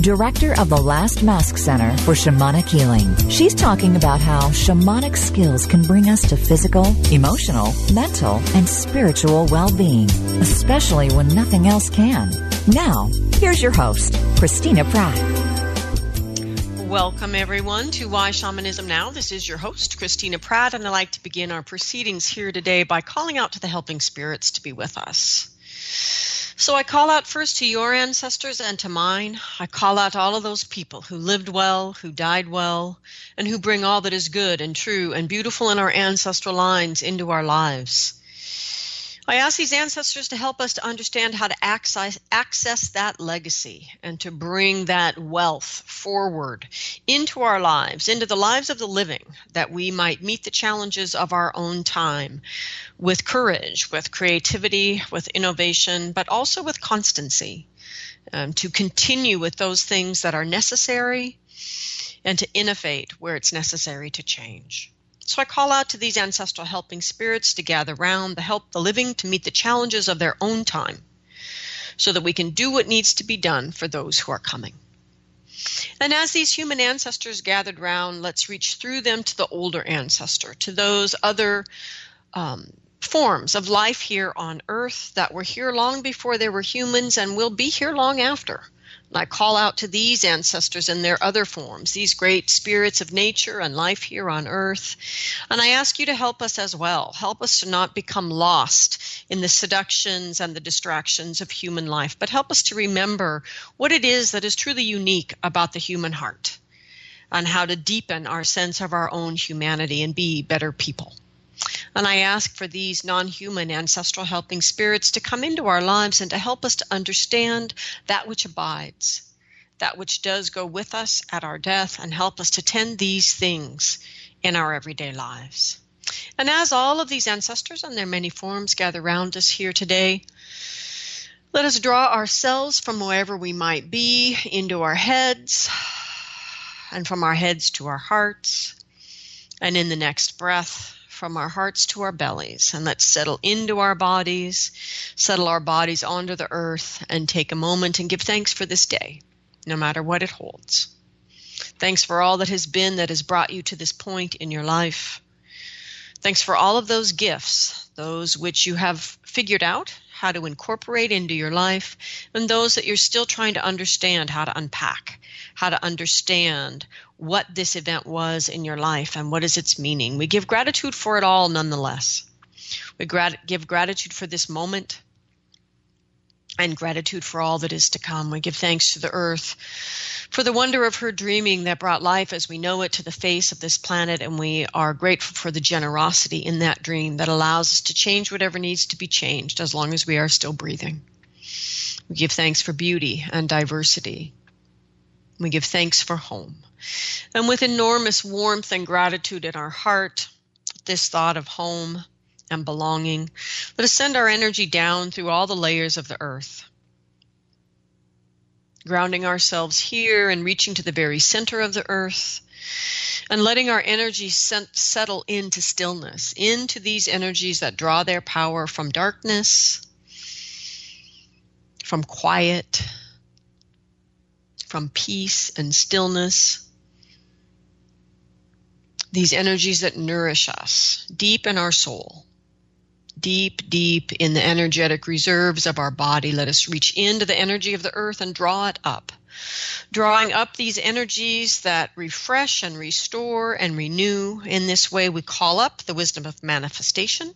director of the Last Mask Center for Shamanic Healing. She's talking about how shamanic skills can bring us to physical, emotional, mental, and spiritual well-being, especially when nothing else can. Now, here's your host, Christina Pratt. Welcome, everyone, to Why Shamanism Now. This is your host, Christina Pratt, and I'd like to begin our proceedings here today by calling out to the helping spirits to be with us. So I call out first to your ancestors and to mine. I call out all of those people who lived well, who died well, and who bring all that is good and true and beautiful in our ancestral lines into our lives. I ask these ancestors to help us to understand how to access, access that legacy and to bring that wealth forward into our lives, into the lives of the living, that we might meet the challenges of our own time with courage, with creativity, with innovation, but also with constancy. Um, to continue with those things that are necessary and to innovate where it's necessary to change. So I call out to these ancestral helping spirits to gather round, to help the living to meet the challenges of their own time, so that we can do what needs to be done for those who are coming. And as these human ancestors gathered round, let's reach through them to the older ancestor, to those other um, forms of life here on earth that were here long before there were humans and will be here long after. I call out to these ancestors in their other forms, these great spirits of nature and life here on earth. And I ask you to help us as well. Help us to not become lost in the seductions and the distractions of human life, but help us to remember what it is that is truly unique about the human heart and how to deepen our sense of our own humanity and be better people. And I ask for these non human ancestral helping spirits to come into our lives and to help us to understand that which abides, that which does go with us at our death, and help us to tend these things in our everyday lives. And as all of these ancestors and their many forms gather round us here today, let us draw ourselves from wherever we might be into our heads, and from our heads to our hearts. And in the next breath, from our hearts to our bellies and let's settle into our bodies, settle our bodies onto the earth, and take a moment and give thanks for this day, no matter what it holds. Thanks for all that has been that has brought you to this point in your life. Thanks for all of those gifts, those which you have figured out how to incorporate into your life, and those that you're still trying to understand how to unpack, how to understand what this event was in your life and what is its meaning. We give gratitude for it all nonetheless. We grat- give gratitude for this moment and gratitude for all that is to come. We give thanks to the earth for the wonder of her dreaming that brought life as we know it to the face of this planet, and we are grateful for the generosity in that dream that allows us to change whatever needs to be changed as long as we are still breathing. We give thanks for beauty and diversity. We give thanks for home. And with enormous warmth and gratitude in our heart, this thought of home and belonging, let us send our energy down through all the layers of the earth. Grounding ourselves here and reaching to the very center of the earth, and letting our energy settle into stillness, into these energies that draw their power from darkness, from quiet, from peace and stillness these energies that nourish us deep in our soul, deep, deep in the energetic reserves of our body. Let us reach into the energy of the earth and draw it up. Drawing up these energies that refresh and restore and renew. In this way, we call up the wisdom of manifestation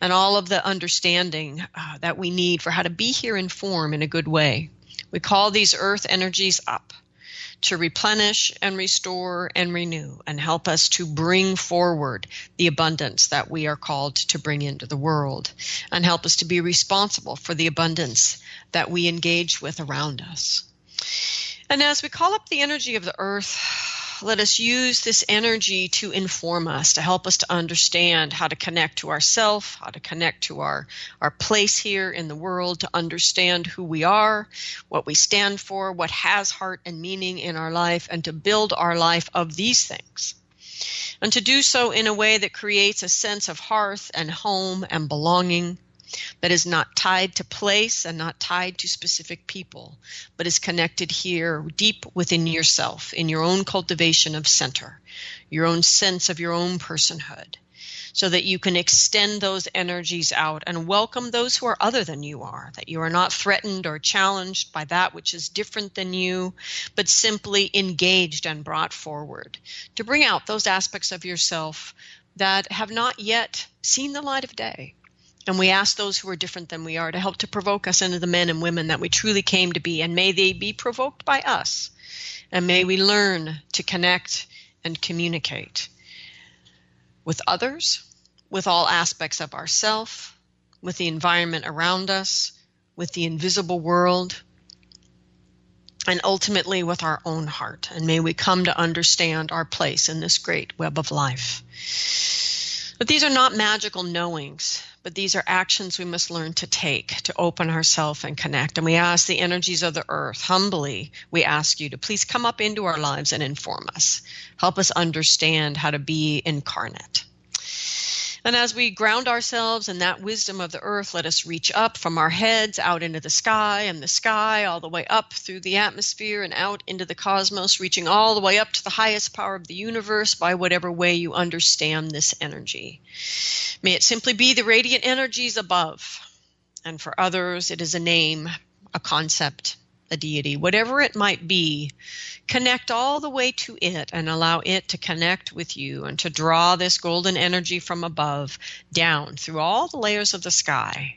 and all of the understanding uh, that we need for how to be here in form in a good way. We call these earth energies up to replenish and restore and renew and help us to bring forward the abundance that we are called to bring into the world and help us to be responsible for the abundance that we engage with around us. And as we call up the energy of the earth, let us use this energy to inform us, to help us to understand how to connect to ourself, how to connect to our, our place here in the world, to understand who we are, what we stand for, what has heart and meaning in our life, and to build our life of these things. And to do so in a way that creates a sense of hearth and home and belonging, that is not tied to place and not tied to specific people, but is connected here deep within yourself, in your own cultivation of center, your own sense of your own personhood, so that you can extend those energies out and welcome those who are other than you are, that you are not threatened or challenged by that which is different than you, but simply engaged and brought forward to bring out those aspects of yourself that have not yet seen the light of day and we ask those who are different than we are to help to provoke us into the men and women that we truly came to be. And may they be provoked by us. And may we learn to connect and communicate with others, with all aspects of ourself, with the environment around us, with the invisible world, and ultimately with our own heart. And may we come to understand our place in this great web of life. But these are not magical knowings but these are actions we must learn to take to open ourselves and connect. And we ask the energies of the earth, humbly, we ask you to please come up into our lives and inform us. Help us understand how to be incarnate. And as we ground ourselves in that wisdom of the earth, let us reach up from our heads out into the sky and the sky all the way up through the atmosphere and out into the cosmos, reaching all the way up to the highest power of the universe by whatever way you understand this energy. May it simply be the radiant energies above. And for others, it is a name, a concept, deity, whatever it might be, connect all the way to it and allow it to connect with you and to draw this golden energy from above down through all the layers of the sky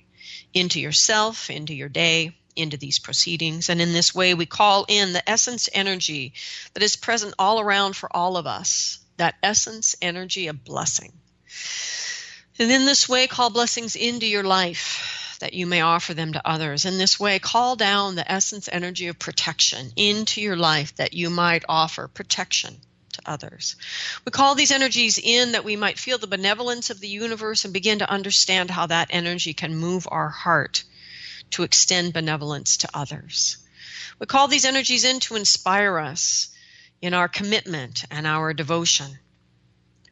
into yourself, into your day, into these proceedings. And in this way, we call in the essence energy that is present all around for all of us, that essence energy of blessing. And in this way, call blessings into your life that you may offer them to others. In this way, call down the essence energy of protection into your life that you might offer protection to others. We call these energies in that we might feel the benevolence of the universe and begin to understand how that energy can move our heart to extend benevolence to others. We call these energies in to inspire us in our commitment and our devotion.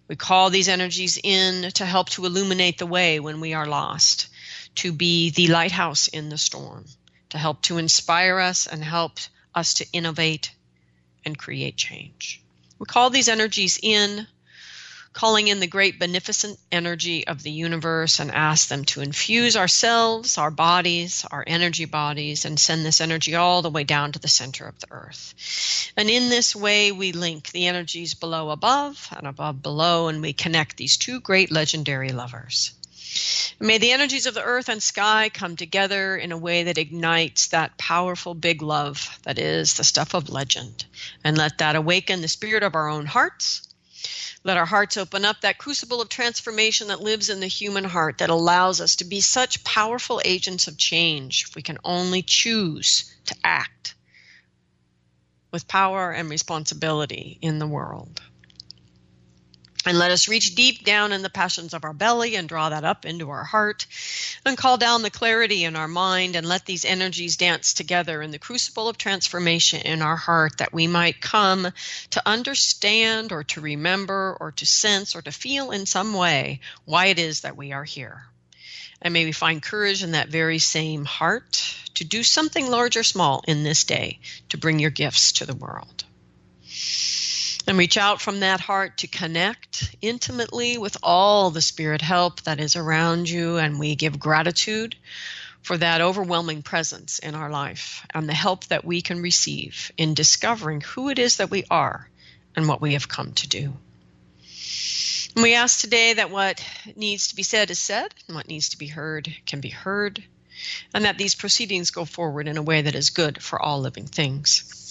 We call these energies in to help to illuminate the way when we are lost to be the lighthouse in the storm, to help to inspire us and help us to innovate and create change. We call these energies in, calling in the great beneficent energy of the universe and ask them to infuse ourselves, our bodies, our energy bodies, and send this energy all the way down to the center of the earth. And in this way, we link the energies below above and above below, and we connect these two great legendary lovers. May the energies of the earth and sky come together in a way that ignites that powerful big love that is the stuff of legend. And let that awaken the spirit of our own hearts. Let our hearts open up that crucible of transformation that lives in the human heart that allows us to be such powerful agents of change if we can only choose to act with power and responsibility in the world. And let us reach deep down in the passions of our belly and draw that up into our heart and call down the clarity in our mind and let these energies dance together in the crucible of transformation in our heart that we might come to understand or to remember or to sense or to feel in some way why it is that we are here. And may we find courage in that very same heart to do something large or small in this day to bring your gifts to the world and reach out from that heart to connect intimately with all the spirit help that is around you. And we give gratitude for that overwhelming presence in our life and the help that we can receive in discovering who it is that we are and what we have come to do. And we ask today that what needs to be said is said, and what needs to be heard can be heard, and that these proceedings go forward in a way that is good for all living things.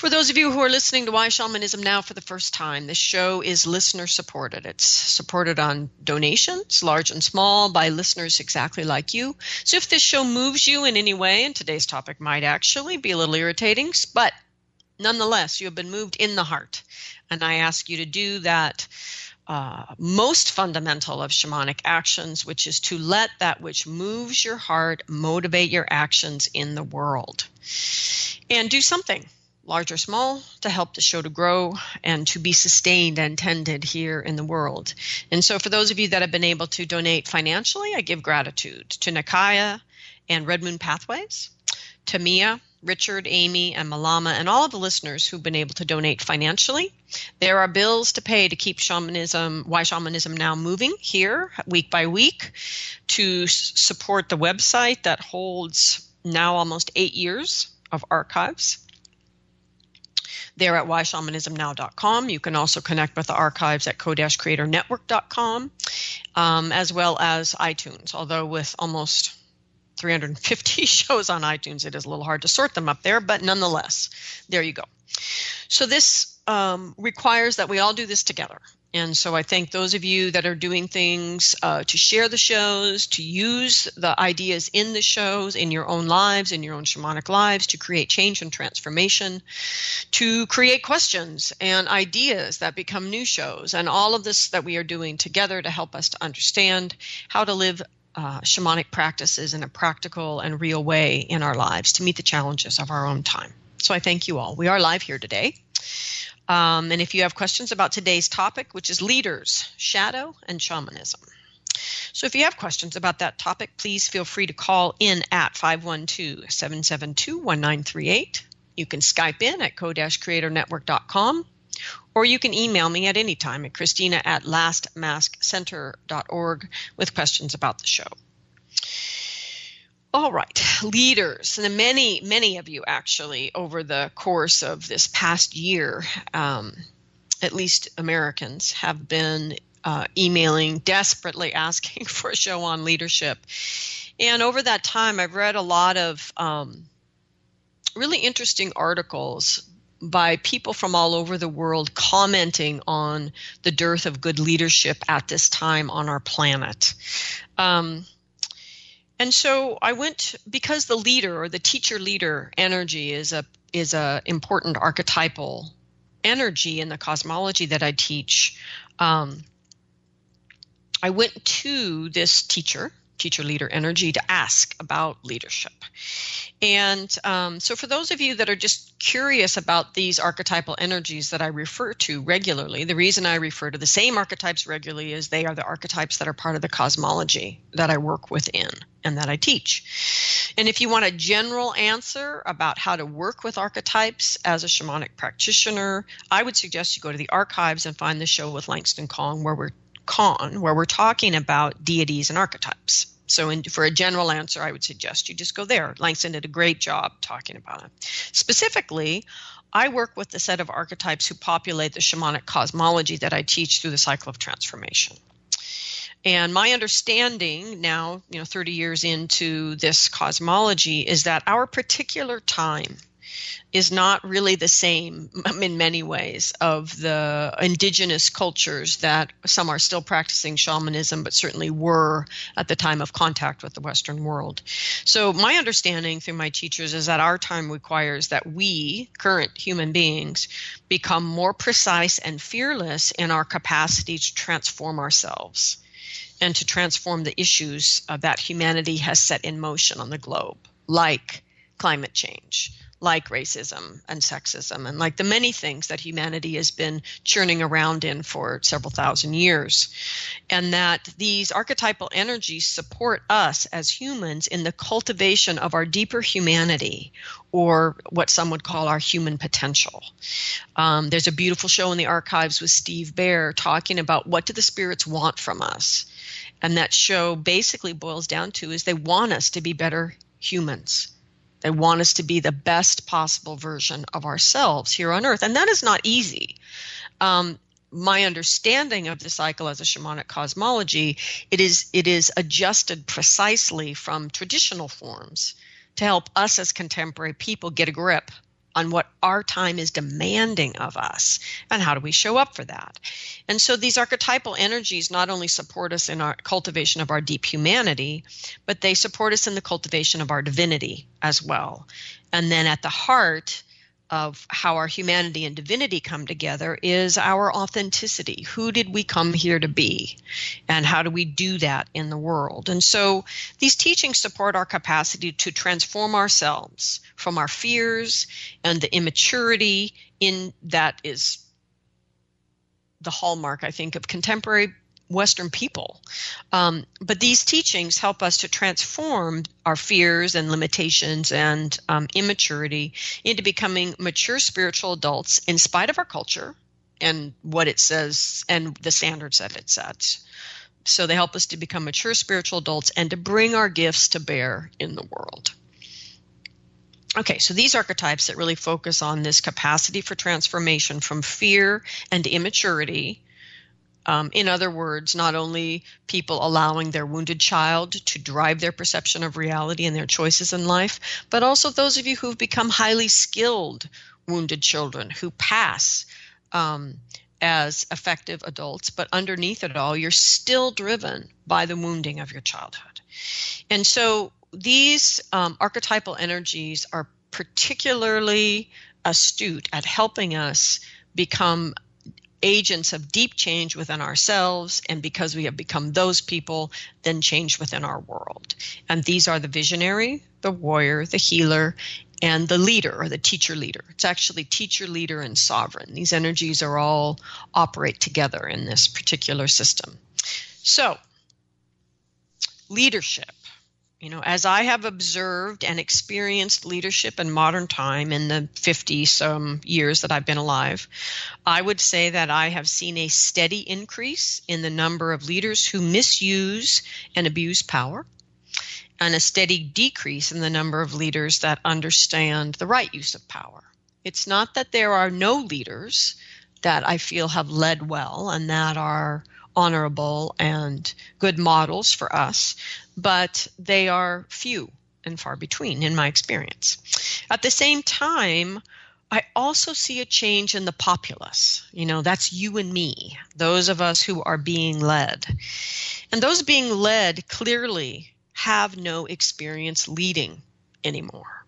For those of you who are listening to Why Shamanism Now for the first time, this show is listener supported. It's supported on donations, large and small, by listeners exactly like you. So if this show moves you in any way, and today's topic might actually be a little irritating, but Nonetheless, you have been moved in the heart. And I ask you to do that uh, most fundamental of shamanic actions, which is to let that which moves your heart motivate your actions in the world. And do something, large or small, to help the show to grow and to be sustained and tended here in the world. And so, for those of you that have been able to donate financially, I give gratitude to Nakaya and Red Moon Pathways, to Mia, Richard, Amy, and Malama, and all of the listeners who've been able to donate financially. There are bills to pay to keep shamanism, why shamanism now moving here week by week, to support the website that holds now almost eight years of archives. There at whyshamanismnow.com. You can also connect with the archives at co-creatornetwork.com, um, as well as iTunes. Although with almost 350 shows on iTunes. It is a little hard to sort them up there, but nonetheless, there you go. So this um, requires that we all do this together. And so I thank those of you that are doing things uh, to share the shows, to use the ideas in the shows in your own lives, in your own shamanic lives, to create change and transformation, to create questions and ideas that become new shows, and all of this that we are doing together to help us to understand how to live uh, shamanic practices in a practical and real way in our lives to meet the challenges of our own time. So I thank you all. We are live here today. Um, and if you have questions about today's topic, which is leaders, shadow, and shamanism. So if you have questions about that topic, please feel free to call in at 512 772 1938. You can Skype in at co-creatornetwork.com or you can email me at any time at Christina at lastmaskcenter.org with questions about the show. All right, leaders, and many, many of you actually over the course of this past year, um, at least Americans, have been uh, emailing, desperately asking for a show on leadership. And over that time, I've read a lot of um, really interesting articles by people from all over the world commenting on the dearth of good leadership at this time on our planet. Um, and so I went because the leader or the teacher leader energy is a is a important archetypal energy in the cosmology that I teach. Um, I went to this teacher teacher leader energy to ask about leadership. And um, so, for those of you that are just curious about these archetypal energies that I refer to regularly, the reason I refer to the same archetypes regularly is they are the archetypes that are part of the cosmology that I work within and that I teach. And if you want a general answer about how to work with archetypes as a shamanic practitioner, I would suggest you go to the archives and find the show with Langston Kong where we're Kong, where we're talking about deities and archetypes. So, in, for a general answer, I would suggest you just go there. Langston did a great job talking about it. Specifically, I work with the set of archetypes who populate the shamanic cosmology that I teach through the cycle of transformation. And my understanding now, you know, 30 years into this cosmology, is that our particular time is not really the same in many ways of the indigenous cultures that some are still practicing shamanism, but certainly were at the time of contact with the Western world. So, my understanding through my teachers is that our time requires that we, current human beings, become more precise and fearless in our capacity to transform ourselves and to transform the issues uh, that humanity has set in motion on the globe, like climate change like racism and sexism and like the many things that humanity has been churning around in for several thousand years. And that these archetypal energies support us as humans in the cultivation of our deeper humanity or what some would call our human potential. Um, there's a beautiful show in the archives with Steve Bear talking about what do the spirits want from us. And that show basically boils down to is they want us to be better humans they want us to be the best possible version of ourselves here on earth. And that is not easy. Um, my understanding of the cycle as a shamanic cosmology, it is it is adjusted precisely from traditional forms to help us as contemporary people get a grip on what our time is demanding of us and how do we show up for that. And so these archetypal energies not only support us in our cultivation of our deep humanity, but they support us in the cultivation of our divinity as well. And then at the heart, of how our humanity and divinity come together is our authenticity. Who did we come here to be? And how do we do that in the world? And so these teachings support our capacity to transform ourselves from our fears and the immaturity in that is the hallmark, I think, of contemporary Western people. Um, but these teachings help us to transform our fears and limitations and um, immaturity into becoming mature spiritual adults in spite of our culture and what it says and the standards that it sets. So they help us to become mature spiritual adults and to bring our gifts to bear in the world. Okay, so these archetypes that really focus on this capacity for transformation from fear and immaturity um, in other words, not only people allowing their wounded child to drive their perception of reality and their choices in life, but also those of you who've become highly skilled wounded children who pass um, as effective adults, but underneath it all, you're still driven by the wounding of your childhood. And so these um, archetypal energies are particularly astute at helping us become agents of deep change within ourselves, and because we have become those people, then change within our world. And these are the visionary, the warrior, the healer, and the leader or the teacher leader. It's actually teacher, leader, and sovereign. These energies are all operate together in this particular system. So, leadership you know, as I have observed and experienced leadership in modern time in the 50 some years that I've been alive, I would say that I have seen a steady increase in the number of leaders who misuse and abuse power, and a steady decrease in the number of leaders that understand the right use of power. It's not that there are no leaders that I feel have led well and that are honorable and good models for us, but they are few and far between in my experience. At the same time, I also see a change in the populace. You know, that's you and me, those of us who are being led. And those being led clearly have no experience leading anymore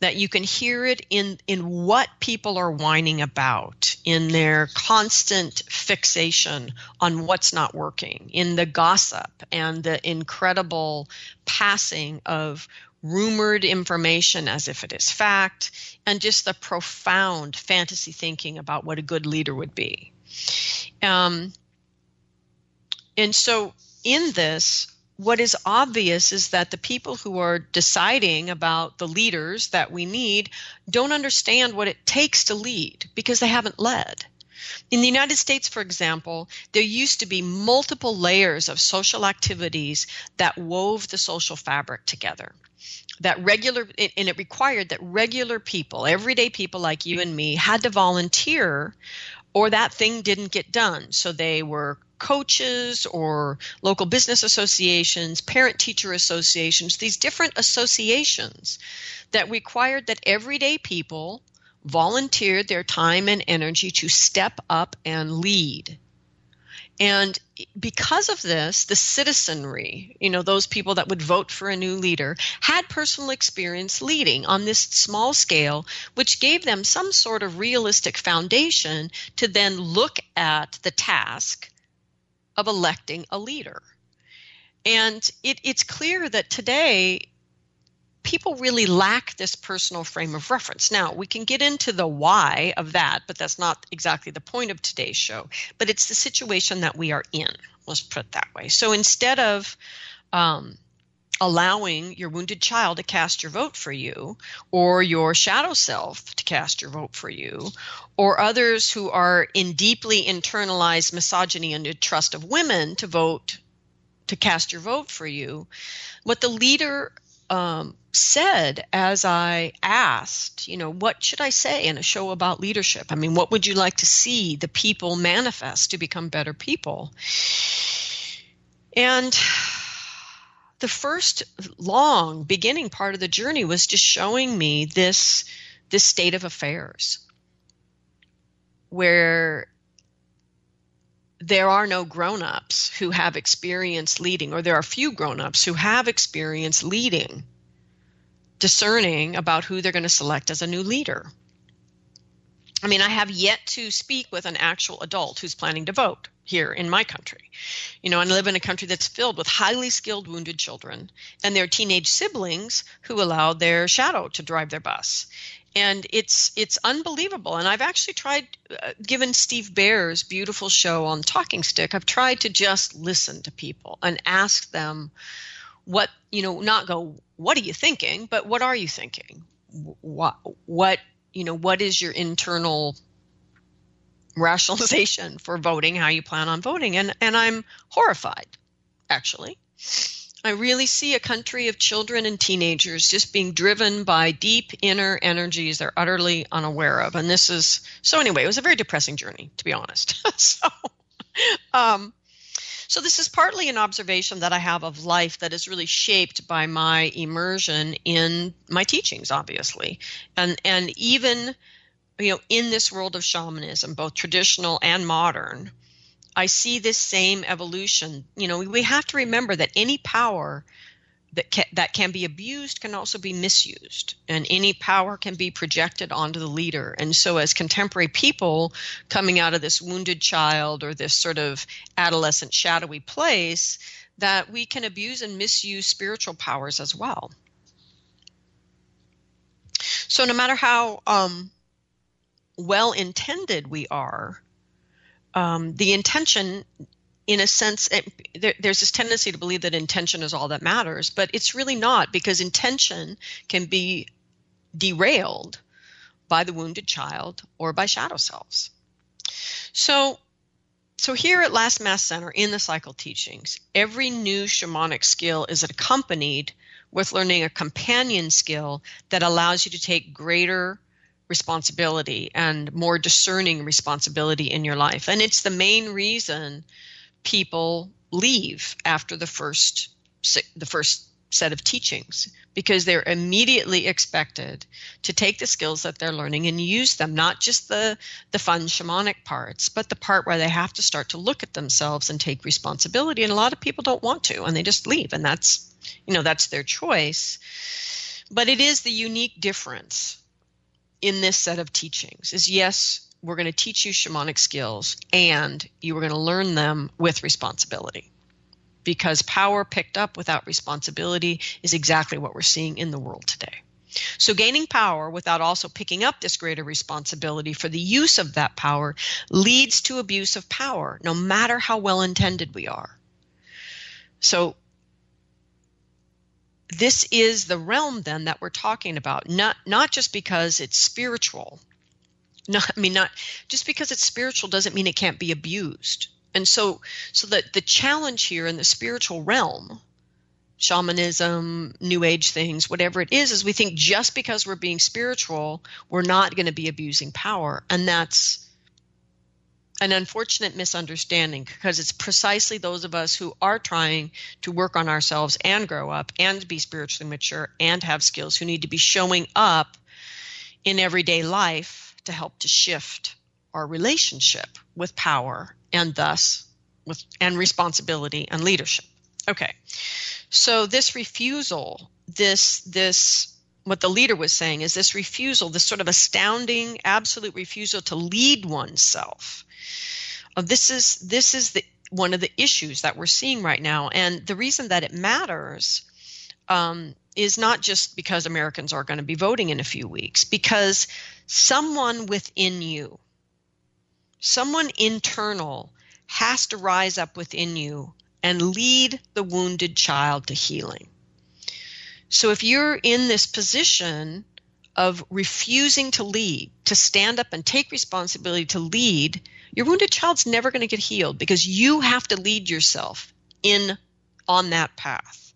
that you can hear it in in what people are whining about in their constant fixation on what's not working in the gossip and the incredible passing of rumored information as if it is fact and just the profound fantasy thinking about what a good leader would be. Um, and so in this what is obvious is that the people who are deciding about the leaders that we need don't understand what it takes to lead because they haven't led. In the United States, for example, there used to be multiple layers of social activities that wove the social fabric together. That regular, and it required that regular people, everyday people like you and me, had to volunteer or that thing didn't get done. So they were coaches or local business associations, parent teacher associations, these different associations that required that everyday people volunteered their time and energy to step up and lead. And because of this, the citizenry, you know, those people that would vote for a new leader, had personal experience leading on this small scale, which gave them some sort of realistic foundation to then look at the task of electing a leader. And it, it's clear that today people really lack this personal frame of reference. Now, we can get into the why of that, but that's not exactly the point of today's show. But it's the situation that we are in, let's put it that way. So instead of um, allowing your wounded child to cast your vote for you, or your shadow self to cast your vote for you, or others who are in deeply internalized misogyny and distrust of women to vote to cast your vote for you, what the leader um, said as I asked, you know, what should I say in a show about leadership? I mean, what would you like to see the people manifest to become better people? And the first long beginning part of the journey was just showing me this this state of affairs where there are no grown-ups who have experience leading or there are few grown-ups who have experience leading discerning about who they're going to select as a new leader. I mean, I have yet to speak with an actual adult who's planning to vote here in my country. You know, I live in a country that's filled with highly skilled wounded children and their teenage siblings who allow their shadow to drive their bus. And it's it's unbelievable. And I've actually tried, uh, given Steve Bear's beautiful show on Talking Stick, I've tried to just listen to people and ask them what you know, not go, what are you thinking, but what are you thinking? What what you know, what is your internal rationalization for voting, how you plan on voting? And and I'm horrified, actually. I really see a country of children and teenagers just being driven by deep inner energies they're utterly unaware of. And this is so anyway, it was a very depressing journey, to be honest. so um so this is partly an observation that I have of life that is really shaped by my immersion in my teachings, obviously, and and even you know in this world of shamanism, both traditional and modern, I see this same evolution. You know, we have to remember that any power that can, that can be abused can also be misused and any power can be projected onto the leader. And so as contemporary people coming out of this wounded child or this sort of adolescent shadowy place that we can abuse and misuse spiritual powers as well. So no matter how um, well intended we are um, the intention in a sense, it, there, there's this tendency to believe that intention is all that matters, but it's really not because intention can be derailed by the wounded child or by shadow selves. So, so here at Last Mask Center in the cycle teachings, every new shamanic skill is accompanied with learning a companion skill that allows you to take greater responsibility and more discerning responsibility in your life. And it's the main reason people leave after the first the first set of teachings because they're immediately expected to take the skills that they're learning and use them not just the the fun shamanic parts but the part where they have to start to look at themselves and take responsibility. And a lot of people don't want to and they just leave and that's you know that's their choice. But it is the unique difference in this set of teachings is yes we're going to teach you shamanic skills and you are going to learn them with responsibility. Because power picked up without responsibility is exactly what we're seeing in the world today. So, gaining power without also picking up this greater responsibility for the use of that power leads to abuse of power, no matter how well intended we are. So, this is the realm then that we're talking about, not, not just because it's spiritual, not i mean not just because it's spiritual doesn't mean it can't be abused. And so so that the challenge here in the spiritual realm shamanism new age things whatever it is is we think just because we're being spiritual we're not going to be abusing power. And that's an unfortunate misunderstanding because it's precisely those of us who are trying to work on ourselves and grow up and be spiritually mature and have skills who need to be showing up in everyday life to help to shift our relationship with power and thus with and responsibility and leadership. Okay. So this refusal, this this what the leader was saying is this refusal, this sort of astounding absolute refusal to lead oneself. Uh, this is this is the one of the issues that we're seeing right now, and the reason that it matters um, is not just because Americans are going to be voting in a few weeks, because someone within you, someone internal, has to rise up within you and lead the wounded child to healing. So if you're in this position of refusing to lead, to stand up and take responsibility to lead, your wounded child's never going to get healed because you have to lead yourself in on that path.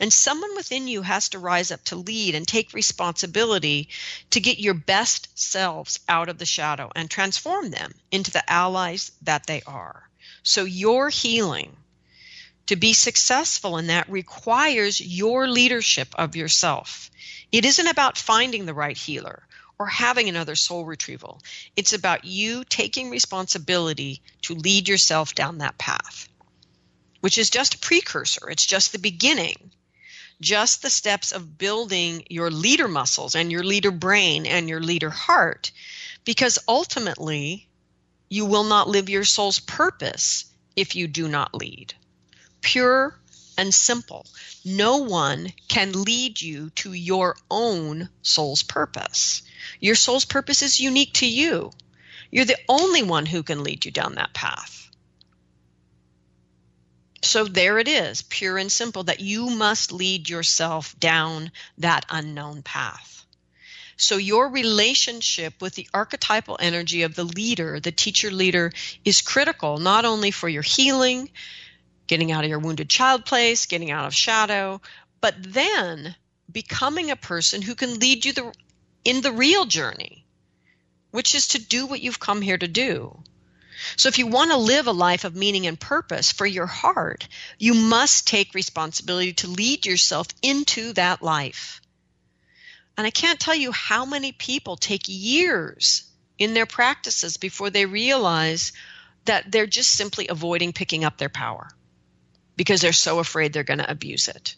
And someone within you has to rise up to lead and take responsibility to get your best selves out of the shadow and transform them into the allies that they are. So your healing to be successful in that requires your leadership of yourself. It isn't about finding the right healer or having another soul retrieval. It's about you taking responsibility to lead yourself down that path, which is just a precursor. It's just the beginning just the steps of building your leader muscles and your leader brain and your leader heart, because ultimately you will not live your soul's purpose if you do not lead. Pure and simple. No one can lead you to your own soul's purpose. Your soul's purpose is unique to you. You're the only one who can lead you down that path. So there it is, pure and simple, that you must lead yourself down that unknown path. So your relationship with the archetypal energy of the leader, the teacher leader, is critical not only for your healing, getting out of your wounded child place, getting out of shadow, but then becoming a person who can lead you the, in the real journey which is to do what you've come here to do. So if you want to live a life of meaning and purpose for your heart, you must take responsibility to lead yourself into that life. And I can't tell you how many people take years in their practices before they realize that they're just simply avoiding picking up their power because they're so afraid they're going to abuse it.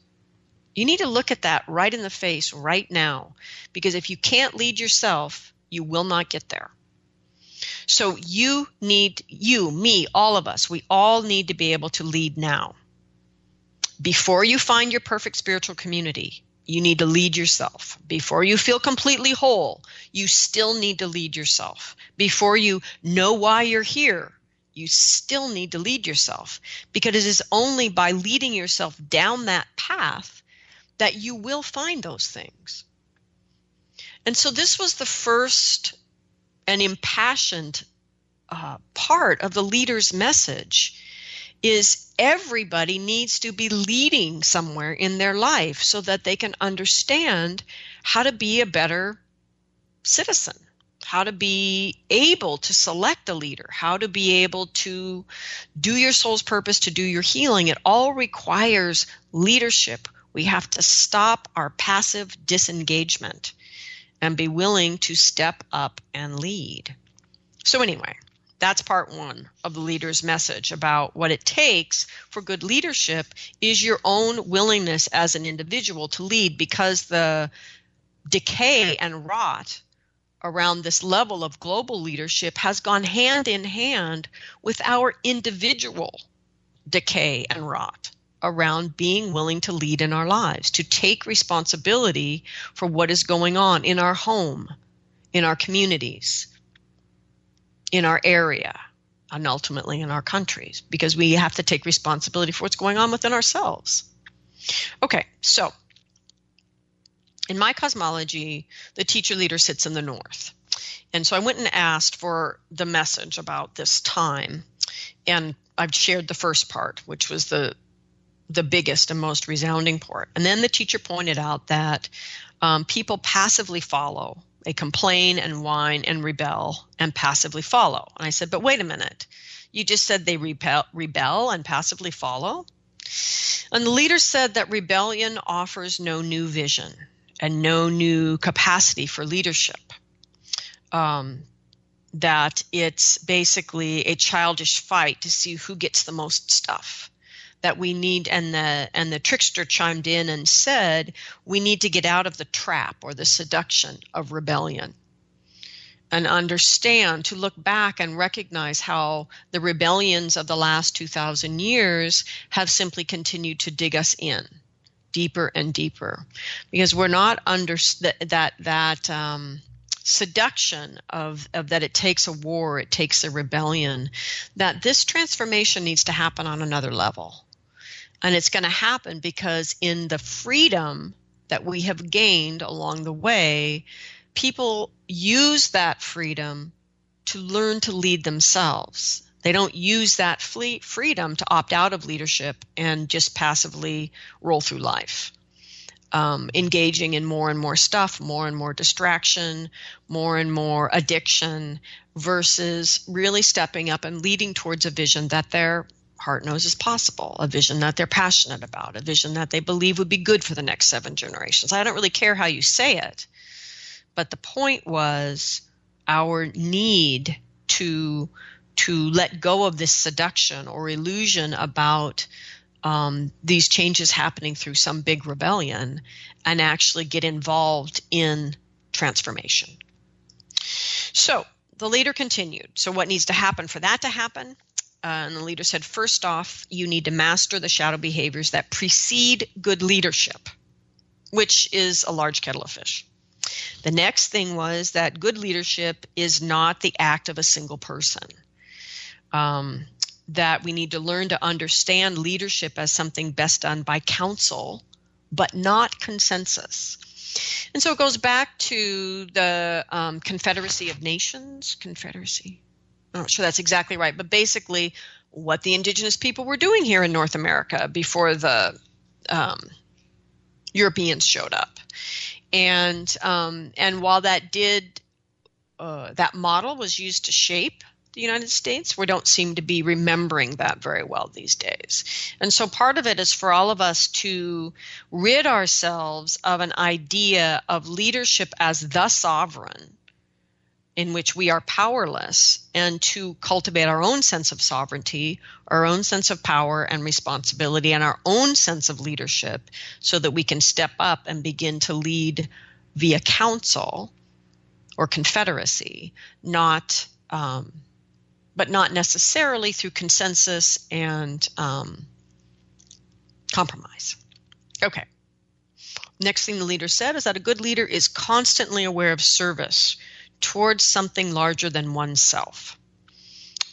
You need to look at that right in the face right now because if you can't lead yourself, you will not get there. So you need, you, me, all of us, we all need to be able to lead now. Before you find your perfect spiritual community, you need to lead yourself. Before you feel completely whole, you still need to lead yourself. Before you know why you're here, you still need to lead yourself because it is only by leading yourself down that path that you will find those things. And so this was the first and impassioned uh, part of the leader's message is everybody needs to be leading somewhere in their life so that they can understand how to be a better citizen how to be able to select a leader, how to be able to do your soul's purpose, to do your healing. It all requires leadership. We have to stop our passive disengagement and be willing to step up and lead. So, anyway, that's part one of the leader's message about what it takes for good leadership is your own willingness as an individual to lead because the decay and rot around this level of global leadership has gone hand in hand with our individual decay and rot around being willing to lead in our lives, to take responsibility for what is going on in our home, in our communities, in our area, and ultimately in our countries, because we have to take responsibility for what's going on within ourselves. Okay, so in my cosmology, the teacher leader sits in the north. And so I went and asked for the message about this time. And I've shared the first part, which was the the biggest and most resounding part. And then the teacher pointed out that um, people passively follow. They complain and whine and rebel and passively follow. And I said, but wait a minute. You just said they rebel, rebel and passively follow? And the leader said that rebellion offers no new vision and no new capacity for leadership. Um, that it's basically a childish fight to see who gets the most stuff that we need and the and the trickster chimed in and said we need to get out of the trap or the seduction of rebellion and understand to look back and recognize how the rebellions of the last 2000 years have simply continued to dig us in deeper and deeper because we're not under that that um, seduction of, of that it takes a war, it takes a rebellion, that this transformation needs to happen on another level. And it's going to happen because in the freedom that we have gained along the way, people use that freedom to learn to lead themselves. They don't use that freedom to opt out of leadership and just passively roll through life. Um, engaging in more and more stuff, more and more distraction, more and more addiction, versus really stepping up and leading towards a vision that they're heart knows is possible, a vision that they're passionate about, a vision that they believe would be good for the next seven generations. I don't really care how you say it, but the point was our need to to let go of this seduction or illusion about um, these changes happening through some big rebellion and actually get involved in transformation. So the leader continued. So, what needs to happen for that to happen? Uh, and the leader said, first off, you need to master the shadow behaviors that precede good leadership, which is a large kettle of fish. The next thing was that good leadership is not the act of a single person. Um, that we need to learn to understand leadership as something best done by council, but not consensus. And so it goes back to the um, Confederacy of Nations. Confederacy. I'm not sure that's exactly right, but basically what the indigenous people were doing here in North America before the um, Europeans showed up. And um, and while that did uh, that model was used to shape the United States, we don't seem to be remembering that very well these days. And so part of it is for all of us to rid ourselves of an idea of leadership as the sovereign in which we are powerless and to cultivate our own sense of sovereignty, our own sense of power and responsibility, and our own sense of leadership so that we can step up and begin to lead via council or confederacy, not um, but not necessarily through consensus and um, compromise. Okay. Next thing the leader said is that a good leader is constantly aware of service towards something larger than oneself.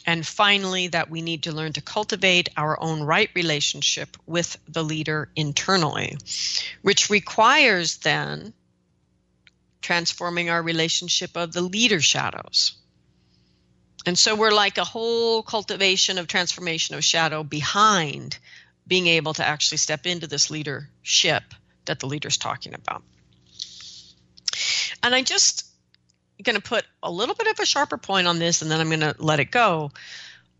And finally, that we need to learn to cultivate our own right relationship with the leader internally, which requires then transforming our relationship of the leader shadows and so we're like a whole cultivation of transformation of shadow behind being able to actually step into this leadership that the leader's talking about. And I just going to put a little bit of a sharper point on this and then I'm going to let it go.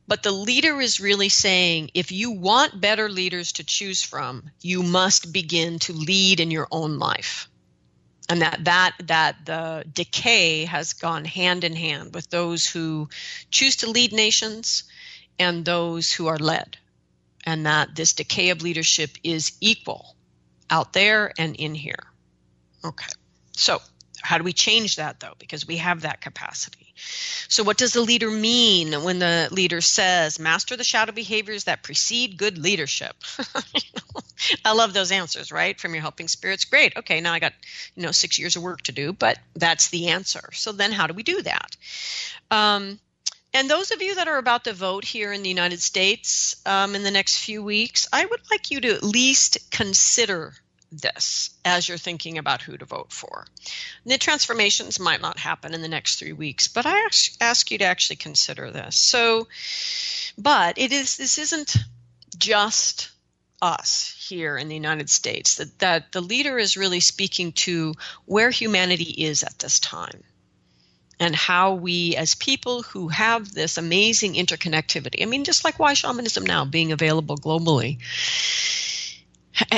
But the leader is really saying if you want better leaders to choose from, you must begin to lead in your own life. And that that that the decay has gone hand in hand with those who choose to lead nations and those who are led. And that this decay of leadership is equal out there and in here. Okay. So how do we change that though because we have that capacity so what does the leader mean when the leader says master the shadow behaviors that precede good leadership I love those answers, right? From your helping spirits. Great. Okay, now I got, you know, six years of work to do, but that's the answer. So then how do we do that? Um, and those of you that are about to vote here in the United States um, in the next few weeks, I would like you to at least consider this as you're thinking about who to vote for. The transformations might not happen in the next three weeks, but I ask you to actually consider this. So, but it is this isn't just us here in the United States, that, that the leader is really speaking to where humanity is at this time and how we, as people who have this amazing interconnectivity, I mean, just like why shamanism now being available globally,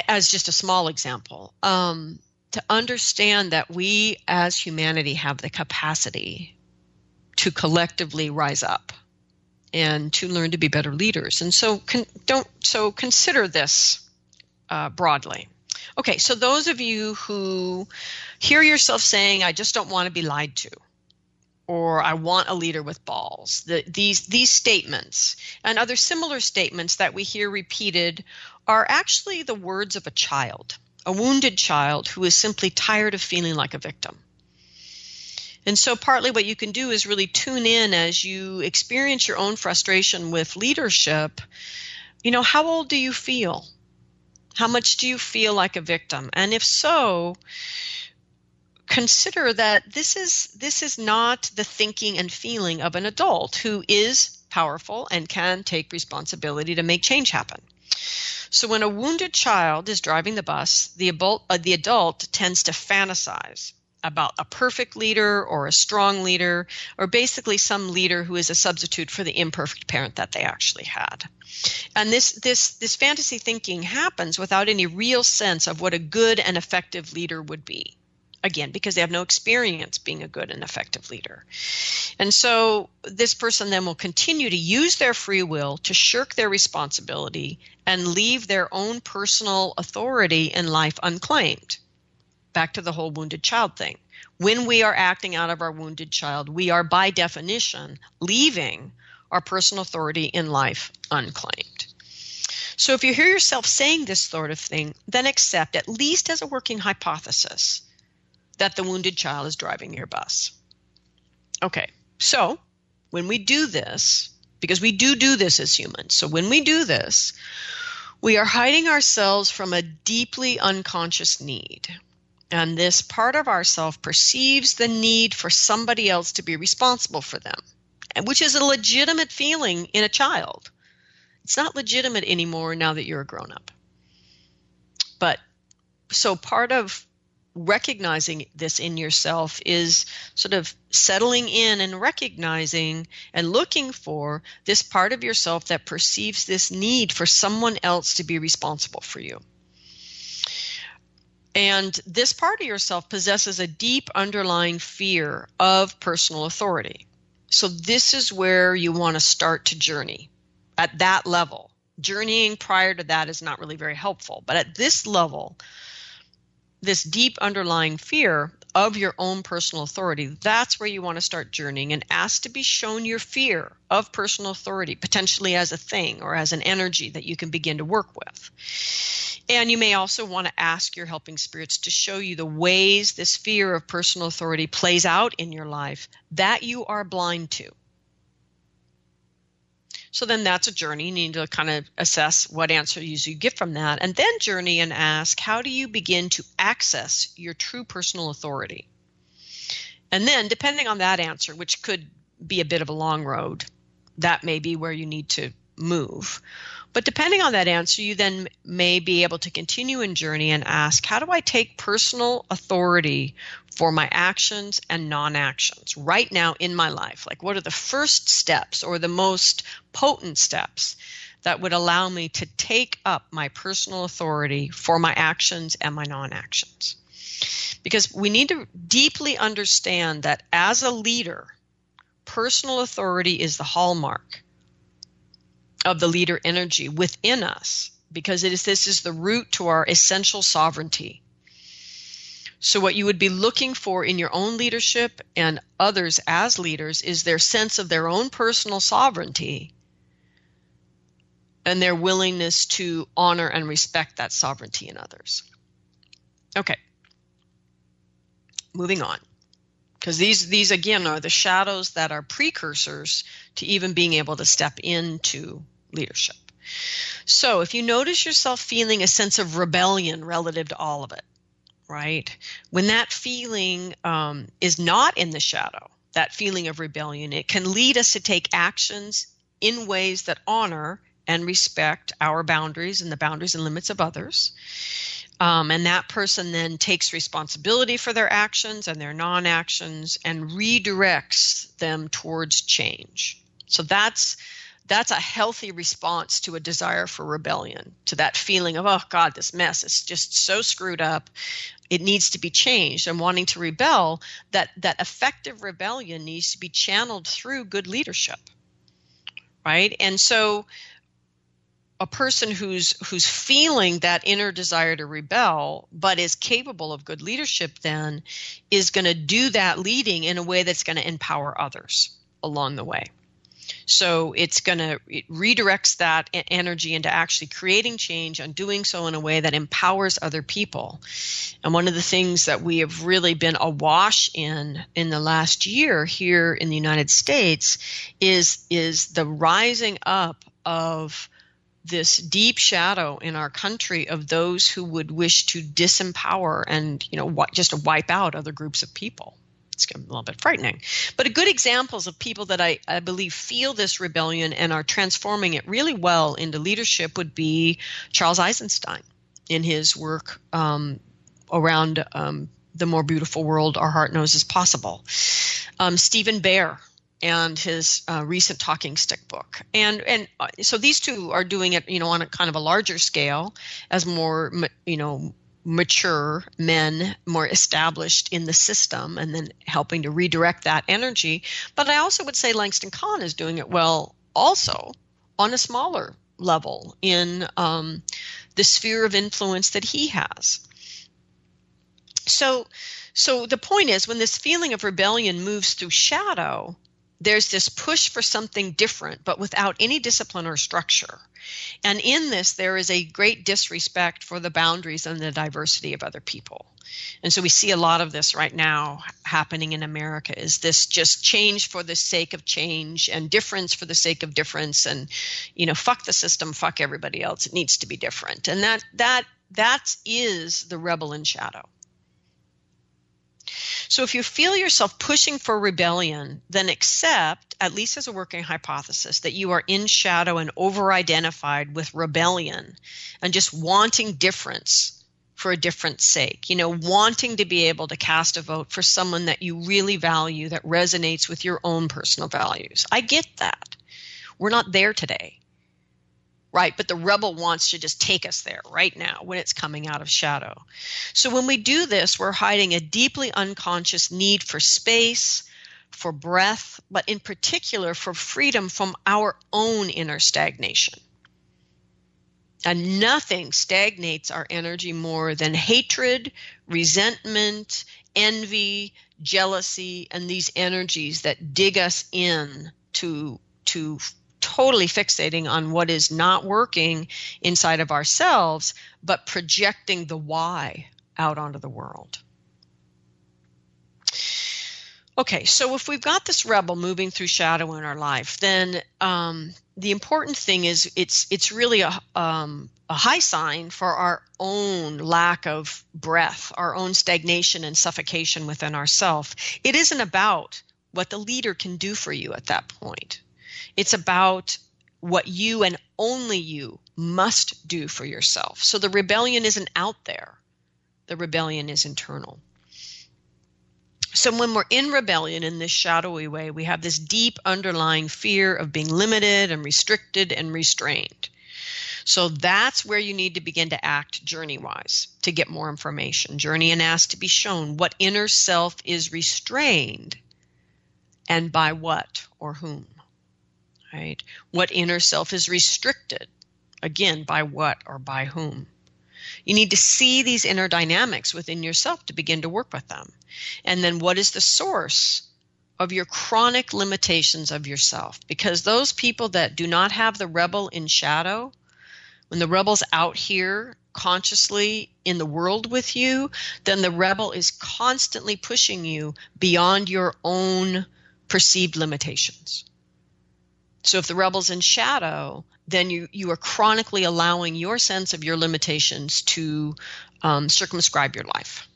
as just a small example, um, to understand that we as humanity have the capacity to collectively rise up and to learn to be better leaders. And so, con- don't so consider this uh, broadly. Okay, so those of you who hear yourself saying, "I just don't want to be lied to," or "I want a leader with balls," the, these these statements and other similar statements that we hear repeated are actually the words of a child, a wounded child who is simply tired of feeling like a victim. And so, partly what you can do is really tune in as you experience your own frustration with leadership. You know, how old do you feel? How much do you feel like a victim? And if so, consider that this is this is not the thinking and feeling of an adult who is powerful and can take responsibility to make change happen. So when a wounded child is driving the bus, the adult, uh, the adult tends to fantasize about a perfect leader or a strong leader or basically some leader who is a substitute for the imperfect parent that they actually had and this this this fantasy thinking happens without any real sense of what a good and effective leader would be again because they have no experience being a good and effective leader. And so this person then will continue to use their free will to shirk their responsibility and leave their own personal authority in life unclaimed. Back to the whole wounded child thing. When we are acting out of our wounded child, we are by definition leaving our personal authority in life unclaimed. So if you hear yourself saying this sort of thing, then accept, at least as a working hypothesis, that the wounded child is driving your bus. Okay, so when we do this, because we do do this as humans, so when we do this, we are hiding ourselves from a deeply unconscious need. And this part of ourself perceives the need for somebody else to be responsible for them, and which is a legitimate feeling in a child. It's not legitimate anymore now that you're a grown up. But so part of recognizing this in yourself is sort of settling in and recognizing and looking for this part of yourself that perceives this need for someone else to be responsible for you. And this part of yourself possesses a deep underlying fear of personal authority. So, this is where you want to start to journey at that level. Journeying prior to that is not really very helpful. But at this level, this deep underlying fear of your own personal authority, that's where you want to start journeying and ask to be shown your fear of personal authority, potentially as a thing or as an energy that you can begin to work with. And you may also want to ask your helping spirits to show you the ways this fear of personal authority plays out in your life that you are blind to. So then that's a journey. You need to kind of assess what answers you get from that. And then journey and ask how do you begin to access your true personal authority? And then, depending on that answer, which could be a bit of a long road, that may be where you need to move. But depending on that answer, you then may be able to continue in journey and ask, how do I take personal authority for my actions and non actions right now in my life? Like, what are the first steps or the most potent steps that would allow me to take up my personal authority for my actions and my non actions? Because we need to deeply understand that as a leader, personal authority is the hallmark of the leader energy within us because it is this is the root to our essential sovereignty. So what you would be looking for in your own leadership and others as leaders is their sense of their own personal sovereignty and their willingness to honor and respect that sovereignty in others. Okay. Moving on. Because these these again are the shadows that are precursors to even being able to step into leadership. So if you notice yourself feeling a sense of rebellion relative to all of it, right? When that feeling um, is not in the shadow, that feeling of rebellion, it can lead us to take actions in ways that honor and respect our boundaries and the boundaries and limits of others. Um, and that person then takes responsibility for their actions and their non actions and redirects them towards change. So that's that's a healthy response to a desire for rebellion, to that feeling of, oh God, this mess is just so screwed up. It needs to be changed and wanting to rebel, that, that effective rebellion needs to be channeled through good leadership. Right? And so a person who's who's feeling that inner desire to rebel but is capable of good leadership then is going to do that leading in a way that's going to empower others along the way so it's going to, it redirects that energy into actually creating change and doing so in a way that empowers other people. And one of the things that we have really been awash in in the last year here in the United States is, is the rising up of this deep shadow in our country of those who would wish to disempower and you know just wipe out other groups of people it's a little bit frightening. But good examples of people that I, I believe feel this rebellion and are transforming it really well into leadership would be Charles Eisenstein in his work um, around um, the more beautiful world our heart knows is possible. Um, Stephen Bear and his uh, recent talking stick book and and uh, so these two are doing it you know on a kind of a larger scale as more you know mature men, more established in the system, and then helping to redirect that energy. But I also would say Langston Kahn is doing it well also on a smaller level in um, the sphere of influence that he has. So, so the point is, when this feeling of rebellion moves through shadow, there's this push for something different, but without any discipline or structure. And in this, there is a great disrespect for the boundaries and the diversity of other people. And so we see a lot of this right now happening in America is this just change for the sake of change and difference for the sake of difference and you know fuck the system fuck everybody else it needs to be different and that that that is the rebel in shadow so if you feel yourself pushing for rebellion, then accept, at least as a working hypothesis, that you are in shadow and over identified with rebellion and just wanting difference for a different sake. You know, wanting to be able to cast a vote for someone that you really value that resonates with your own personal values. I get that. We're not there today right? But the rebel wants to just take us there right now when it's coming out of shadow. So when we do this, we're hiding a deeply unconscious need for space, for breath, but in particular for freedom from our own inner stagnation. And nothing stagnates our energy more than hatred, resentment, envy, jealousy, and these energies that dig us in to, to totally fixating on what is not working inside of ourselves, but projecting the why out onto the world. Okay, so if we've got this rebel moving through shadow in our life, then um, the important thing is it's it's really a um, a high sign for our own lack of breath, our own stagnation and suffocation within ourself. It isn't about what the leader can do for you at that point. It's about what you and only you must do for yourself. So the rebellion isn't out there, the rebellion is internal. So when we're in rebellion in this shadowy way, we have this deep underlying fear of being limited and restricted and restrained. So that's where you need to begin to act journey wise to get more information. Journey and ask to be shown what inner self is restrained and by what or whom right? What inner self is restricted? Again, by what or by whom? You need to see these inner dynamics within yourself to begin to work with them. And then what is the source of your chronic limitations of yourself? Because those people that do not have the rebel in shadow, when the rebel's out here consciously in the world with you, then the rebel is constantly pushing you beyond your own perceived limitations. So if the rebel's in shadow, then you, you are chronically allowing your sense of your limitations to um, circumscribe your life.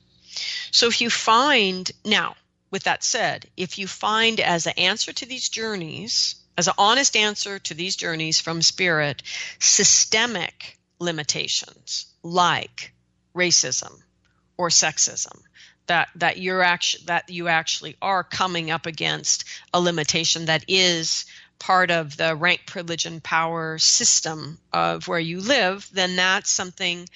So if you find, now, with that said, if you find as an answer to these journeys, as an honest answer to these journeys from spirit, systemic limitations like racism or sexism, that that you're actually that you actually are coming up against a limitation that is part of the rank, privilege, and power system of where you live, then that's something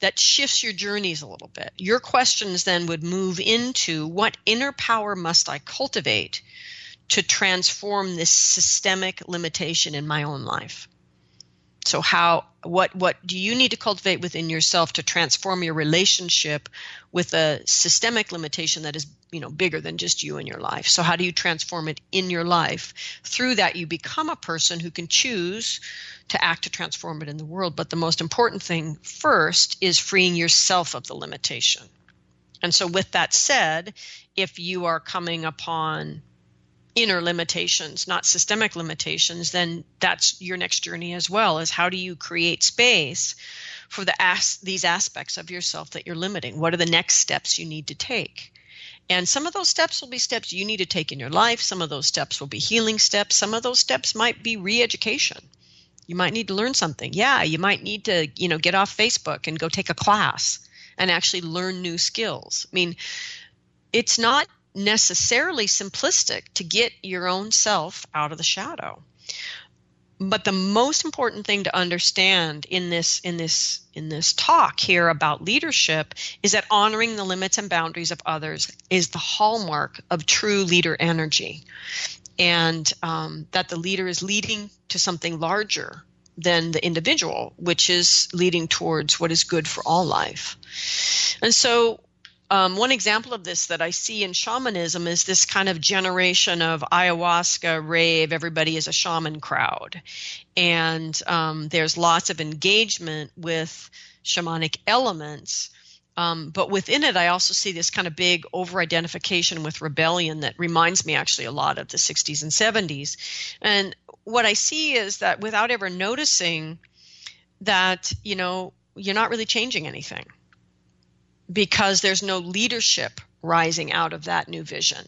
that shifts your journeys a little bit. Your questions then would move into what inner power must I cultivate to transform this systemic limitation in my own life? So how what what do you need to cultivate within yourself to transform your relationship with a systemic limitation that is you know bigger than just you in your life? So how do you transform it in your life? Through that you become a person who can choose to act to transform it in the world. But the most important thing first is freeing yourself of the limitation. And so with that said if you are coming upon inner limitations, not systemic limitations, then that's your next journey as well. Is how do you create space for the as- these aspects of yourself that you're limiting? What are the next steps you need to take? And some of those steps will be steps you need to take in your life. Some of those steps will be healing steps. Some of those steps might be re-education. You might need to learn something. Yeah, you might need to, you know, get off Facebook and go take a class and actually learn new skills. I mean, it's not necessarily simplistic to get your own self out of the shadow. but the most important thing to understand in this in this in this talk here about leadership is that honoring the limits and boundaries of others is the hallmark of true leader energy and um, that the leader is leading to something larger than the individual which is leading towards what is good for all life and so um, one example of this that I see in shamanism is this kind of generation of ayahuasca rave, everybody is a shaman crowd. And um, there's lots of engagement with shamanic elements. Um, but within it, I also see this kind of big over identification with rebellion that reminds me actually a lot of the 60s and 70s. And what I see is that without ever noticing that, you know, you're not really changing anything because there's no leadership rising out of that new vision.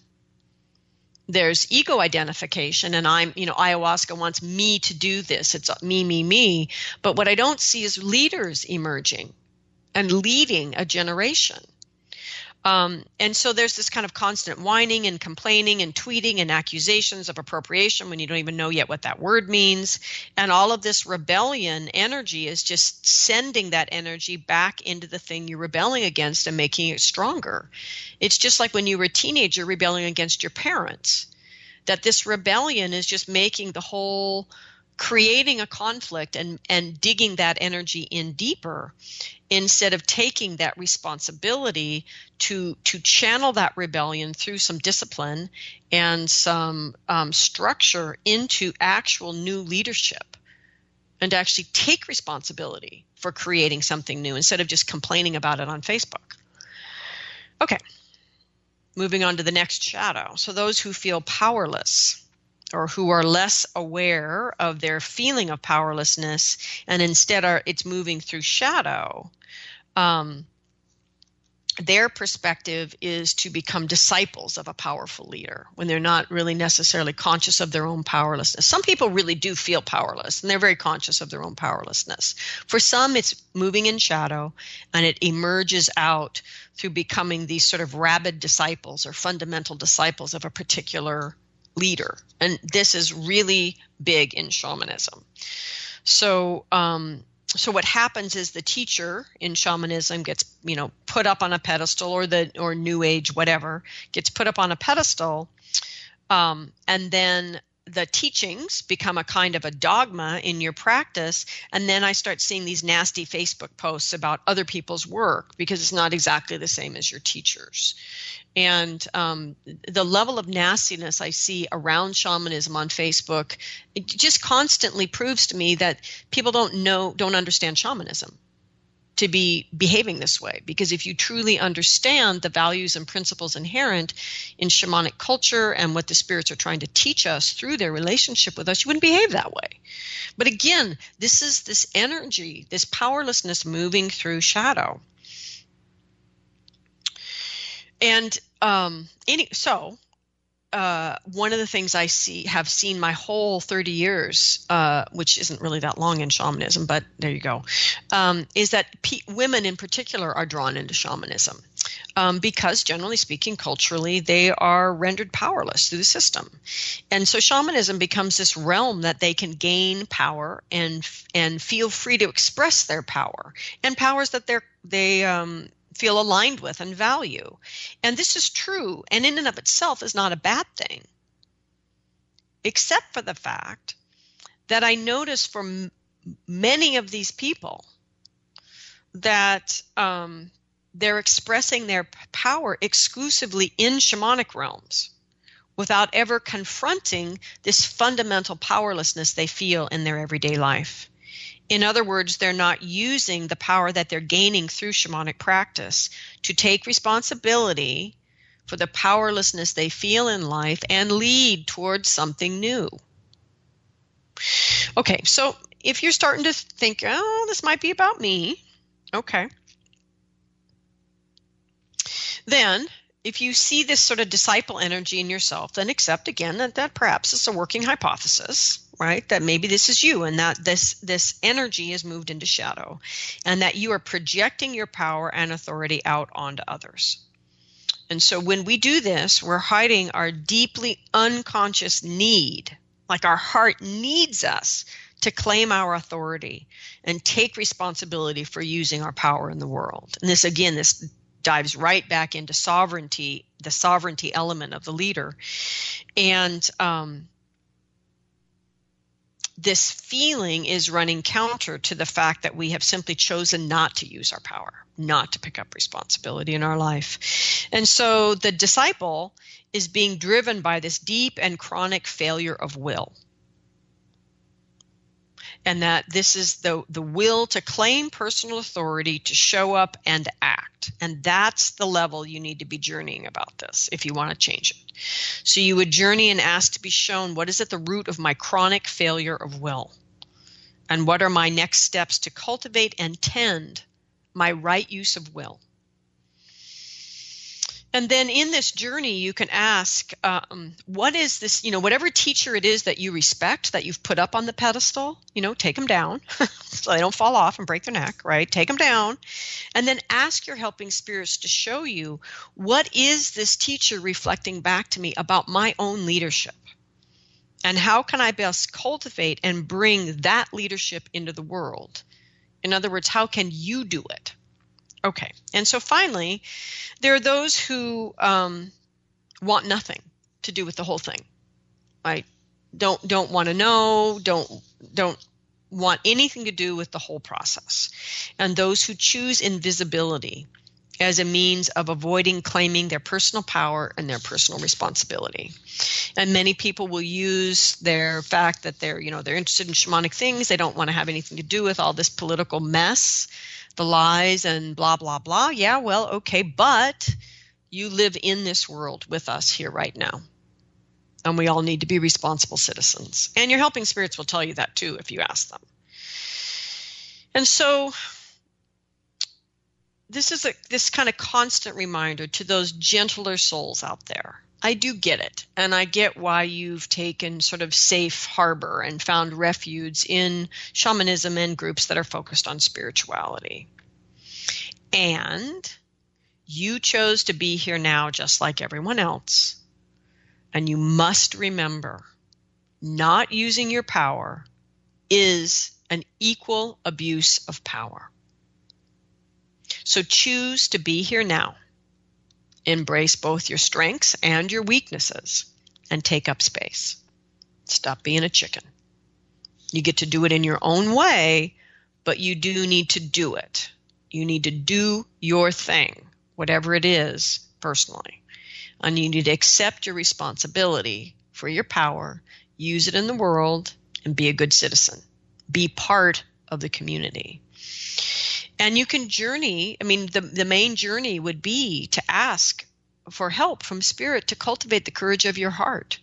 There's ego identification, and I'm, you know, ayahuasca wants me to do this. It's me, me, me. But what I don't see is leaders emerging and leading a generation. Um, and so there's this kind of constant whining and complaining and tweeting and accusations of appropriation when you don't even know yet what that word means. And all of this rebellion energy is just sending that energy back into the thing you're rebelling against and making it stronger. It's just like when you were a teenager rebelling against your parents, that this rebellion is just making the whole creating a conflict and, and digging that energy in deeper instead of taking that responsibility to to channel that rebellion through some discipline and some um, structure into actual new leadership and to actually take responsibility for creating something new instead of just complaining about it on Facebook. Okay. Moving on to the next shadow. So those who feel powerless or who are less aware of their feeling of powerlessness and instead are it's moving through shadow um, their perspective is to become disciples of a powerful leader when they're not really necessarily conscious of their own powerlessness. Some people really do feel powerless and they're very conscious of their own powerlessness. For some, it's moving in shadow and it emerges out through becoming these sort of rabid disciples or fundamental disciples of a particular leader. And this is really big in shamanism. So, um, so what happens is the teacher in shamanism gets you know put up on a pedestal or the or new age whatever gets put up on a pedestal um, and then the teachings become a kind of a dogma in your practice and then i start seeing these nasty facebook posts about other people's work because it's not exactly the same as your teachers and um, the level of nastiness i see around shamanism on facebook it just constantly proves to me that people don't know don't understand shamanism to be behaving this way. Because if you truly understand the values and principles inherent in shamanic culture and what the spirits are trying to teach us through their relationship with us, you wouldn't behave that way. But again, this is this energy, this powerlessness moving through shadow. And um, any, so uh, one of the things I see have seen my whole 30 years, uh, which isn't really that long in shamanism, but there you go, um, is that women in particular are drawn into shamanism um, because, generally speaking, culturally, they are rendered powerless through the system, and so shamanism becomes this realm that they can gain power and and feel free to express their power and powers that they're they um, feel aligned with and value. And this is true, and in and of itself is not a bad thing, except for the fact that I notice for m- many of these people that um, they're expressing their power exclusively in shamanic realms without ever confronting this fundamental powerlessness they feel in their everyday life. In other words, they're not using the power that they're gaining through shamanic practice to take responsibility for the powerlessness they feel in life and lead towards something new. Okay, so if you're starting to think, oh, this might be about me, okay. Then, if you see this sort of disciple energy in yourself, then accept again that, that perhaps it's a working hypothesis right that maybe this is you and that this this energy is moved into shadow and that you are projecting your power and authority out onto others and so when we do this we're hiding our deeply unconscious need Like our heart needs us to claim our authority and take responsibility for using our power in the world. And this, again, this dives right back into sovereignty, the sovereignty element of the leader. And um, this feeling is running counter to the fact that we have simply chosen not to use our power, not to pick up responsibility in our life. And so the disciple is being driven by this deep and chronic failure of will and that this is the the will to claim personal authority to show up and act. And that's the level you need to be journeying about this if you want to change it. So you would journey and ask to be shown what is at the root of my chronic failure of will? And what are my next steps to cultivate and tend my right use of will and then in this journey you can ask um, what is this you know whatever teacher it is that you respect that you've put up on the pedestal you know take them down. So they don't fall off and break their neck right? Take them down. And then ask your helping spirits to show you what is this teacher reflecting back to me about my own leadership? And how can i best cultivate and bring that leadership into the world? In other words how can you do it Okay. And so finally, there are those who um, want nothing to do with the whole thing. Right? Don't don't want to know, don't don't want anything to do with the whole process. And those who choose invisibility as a means of avoiding claiming their personal power and their personal responsibility. And many people will use their fact that they're, you know, they're interested in shamanic things, they don't want to have anything to do with all this political mess the lies and blah, blah, blah. Yeah, well, okay, but you live in this world with us here right now. And we all need to be responsible citizens. And your helping spirits will tell you that too if you ask them. And so this is a, this kind of constant reminder to those gentler souls out there I do get it. And I get why you've taken sort of safe harbor and found refuge in shamanism and groups that are focused on spirituality. And you chose to be here now just like everyone else. And you must remember not using your power is an equal abuse of power. So choose to be here now Embrace both your strengths and your weaknesses and take up space. Stop being a chicken. You get to do it in your own way, but you do need to do it. You need to do your thing, whatever it is, personally. And you need to accept your responsibility for your power, use it in the world, and be a good citizen. Be part of the community and you can journey i mean the, the main journey would be to ask for help from spirit to cultivate the courage of your heart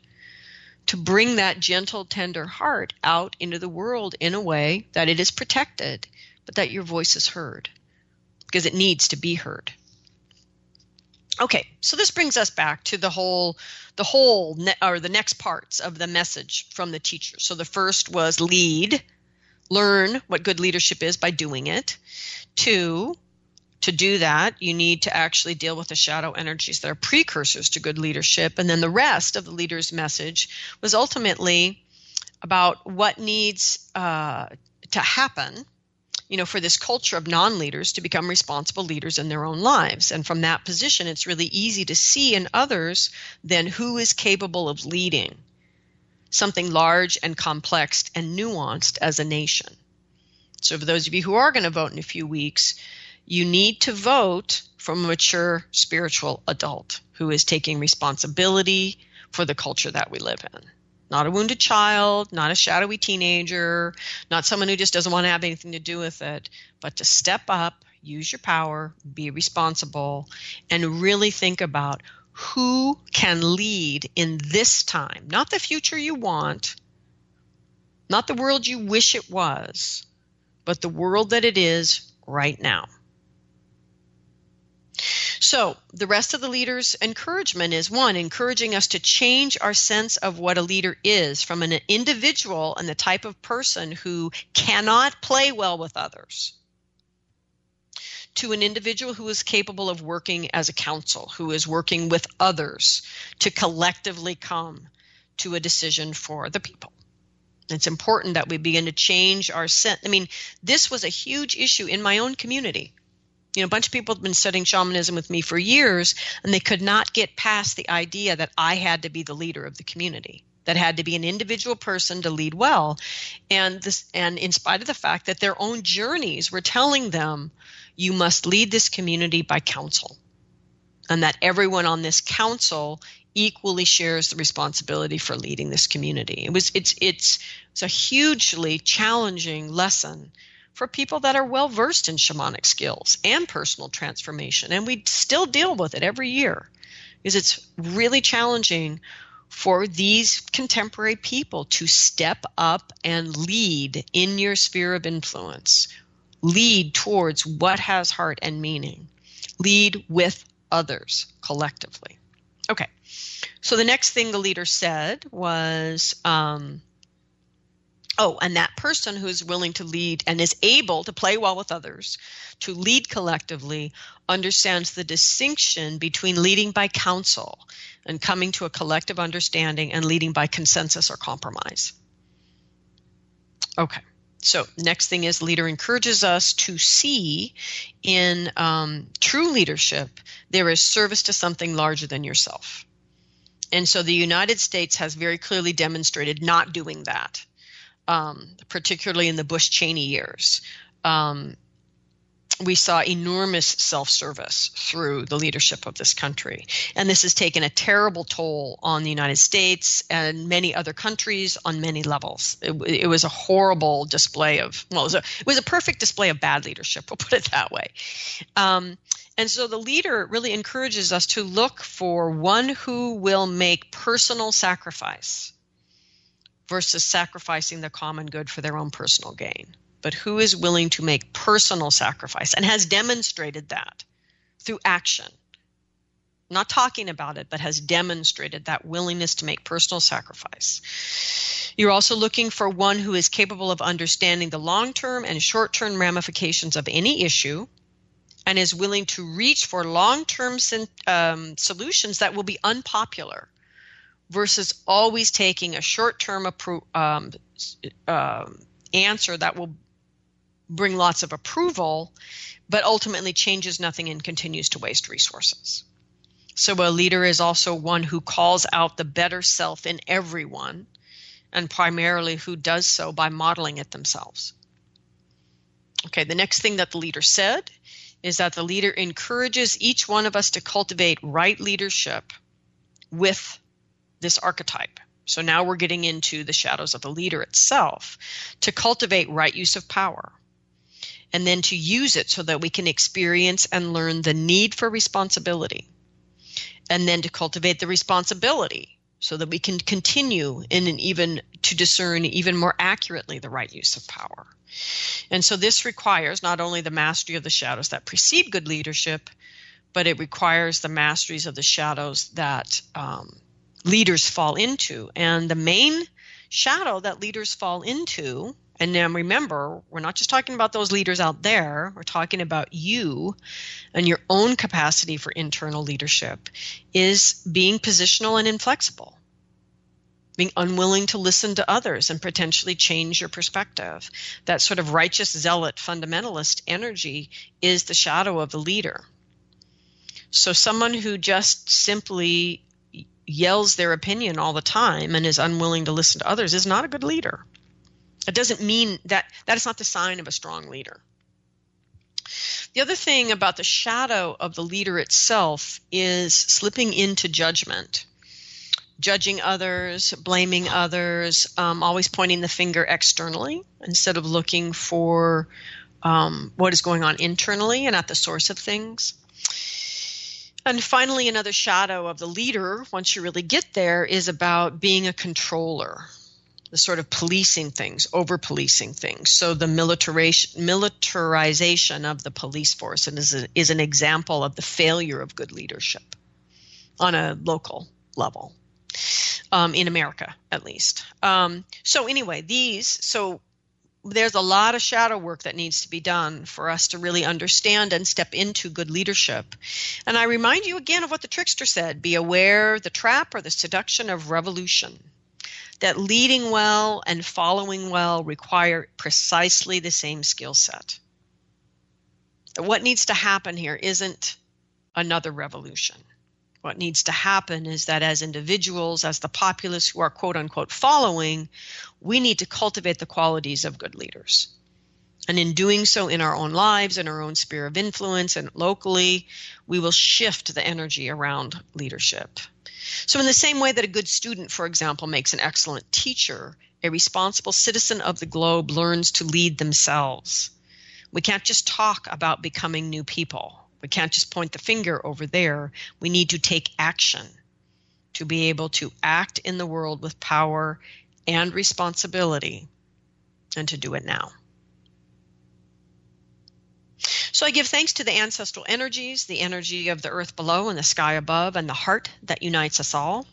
to bring that gentle tender heart out into the world in a way that it is protected but that your voice is heard because it needs to be heard. Okay so this brings us back to the whole the whole ne- or the next parts of the message from the teacher. So the first was lead learn what good leadership is by doing it Two, to do that, you need to actually deal with the shadow energies that are precursors to good leadership. And then the rest of the leader's message was ultimately about what needs uh, to happen you know, for this culture of non leaders to become responsible leaders in their own lives. And from that position, it's really easy to see in others then who is capable of leading something large and complex and nuanced as a nation. So, for those of you who are going to vote in a few weeks, you need to vote from a mature spiritual adult who is taking responsibility for the culture that we live in. Not a wounded child, not a shadowy teenager, not someone who just doesn't want to have anything to do with it, but to step up, use your power, be responsible, and really think about who can lead in this time, not the future you want, not the world you wish it was, but the world that it is right now. So, the rest of the leader's encouragement is one, encouraging us to change our sense of what a leader is from an individual and the type of person who cannot play well with others to an individual who is capable of working as a council, who is working with others to collectively come to a decision for the people. It's important that we begin to change our sense. I mean, this was a huge issue in my own community. You know, a bunch of people have been studying shamanism with me for years, and they could not get past the idea that I had to be the leader of the community that had to be an individual person to lead well and this and in spite of the fact that their own journeys were telling them you must lead this community by counsel and that everyone on this council equally shares the responsibility for leading this community. It was it's it's it's a hugely challenging lesson for people that are well versed in shamanic skills and personal transformation and we still deal with it every year because it's really challenging for these contemporary people to step up and lead in your sphere of influence lead towards what has heart and meaning lead with others collectively. Okay, so the next thing the leader said was, um, oh, and that person who is willing to lead and is able to play well with others, to lead collectively, understands the distinction between leading by counsel and coming to a collective understanding and leading by consensus or compromise. Okay. So, next thing is leader encourages us to see in um, true leadership there is service to something larger than yourself. And so the United States has very clearly demonstrated not doing that, um, particularly in the Bush Cheney years. Um, we saw enormous self service through the leadership of this country. And this has taken a terrible toll on the United States and many other countries on many levels. It, it was a horrible display of, well, it was, a, it was, a, perfect display of bad leadership, we'll put it that way. Um, and so the leader really encourages us to look for one who will make personal sacrifice versus sacrificing the common good for their own personal gain but who is willing to make personal sacrifice and has demonstrated that through action. Not talking about it, but has demonstrated that willingness to make personal sacrifice. You're also looking for one who is capable of understanding the long term and short term ramifications of any issue and is willing to reach for long term um, solutions that will be unpopular versus always taking a short term appro- um, uh, answer that will bring lots of approval, but ultimately changes nothing and continues to waste resources. So a leader is also one who calls out the better self in everyone and primarily who does so by modeling it themselves. Okay, the next thing that the leader said is that the leader encourages each one of us to cultivate right leadership with this archetype. So now we're getting into the shadows of the leader itself to cultivate right use of power and then to use it so that we can experience and learn the need for responsibility. And then to cultivate the responsibility so that we can continue in an even to discern even more accurately the right use of power. And so this requires not only the mastery of the shadows that precede good leadership, but it requires the masteries of the shadows that um, leaders fall into. And the main shadow that leaders fall into and now remember, we're not just talking about those leaders out there, we're talking about you and your own capacity for internal leadership is being positional and inflexible. Being unwilling to listen to others and potentially change your perspective. That sort of righteous zealot fundamentalist energy is the shadow of the leader. So, someone who just simply yells their opinion all the time and is unwilling to listen to others is not a good leader. It doesn't mean that that is not the sign of a strong leader. The other thing about the shadow of the leader itself is slipping into judgment, judging others, blaming others, um, always pointing the finger externally instead of looking for um, what is going on internally and at the source of things. And finally, another shadow of the leader, once you really get there, is about being a controller the sort of policing things, over policing things. So the militarization, militarization of the police force and is, a, is an example of the failure of good leadership on a local level, um, in America at least. Um, so anyway, these so there's a lot of shadow work that needs to be done for us to really understand and step into good leadership. And I remind you again of what the trickster said: be aware the trap or the seduction of revolution that leading well and following well require precisely the same skill set. What needs to happen here isn't another revolution. What needs to happen is that as individuals, as the populace who are quote unquote following, we need to cultivate the qualities of good leaders. And in doing so in our own lives, in our own sphere of influence, and locally, we will shift the energy around leadership. So, in the same way that a good student, for example, makes an excellent teacher, a responsible citizen of the globe learns to lead themselves. We can't just talk about becoming new people. We can't just point the finger over there. We need to take action to be able to act in the world with power and responsibility and to do it now. So I give thanks to the ancestral energies, the energy of the earth below and the sky above, and the heart that unites us all.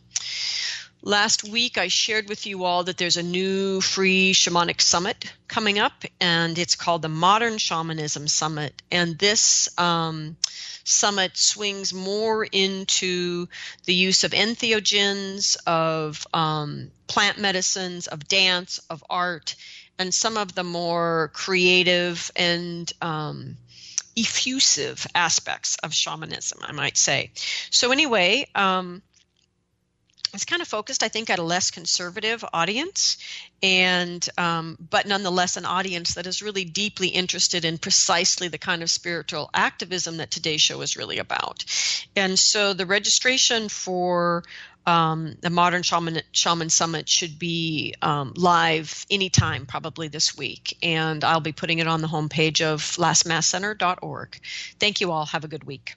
Last week, I shared with you all that there's a new free shamanic summit coming up, and it's called the Modern Shamanism Summit. And this um, summit swings more into the use of entheogens, of um, plant medicines, of dance, of art, and some of the more creative and um, effusive aspects of shamanism, I might say. So, anyway, um, it's kind of focused, I think, at a less conservative audience, and um, but nonetheless an audience that is really deeply interested in precisely the kind of spiritual activism that today's show is really about. And so the registration for um, the Modern Shaman, Shaman Summit should be um, live anytime, probably this week. And I'll be putting it on the homepage of lastmaskcenter.org. Thank you all. Have a good week.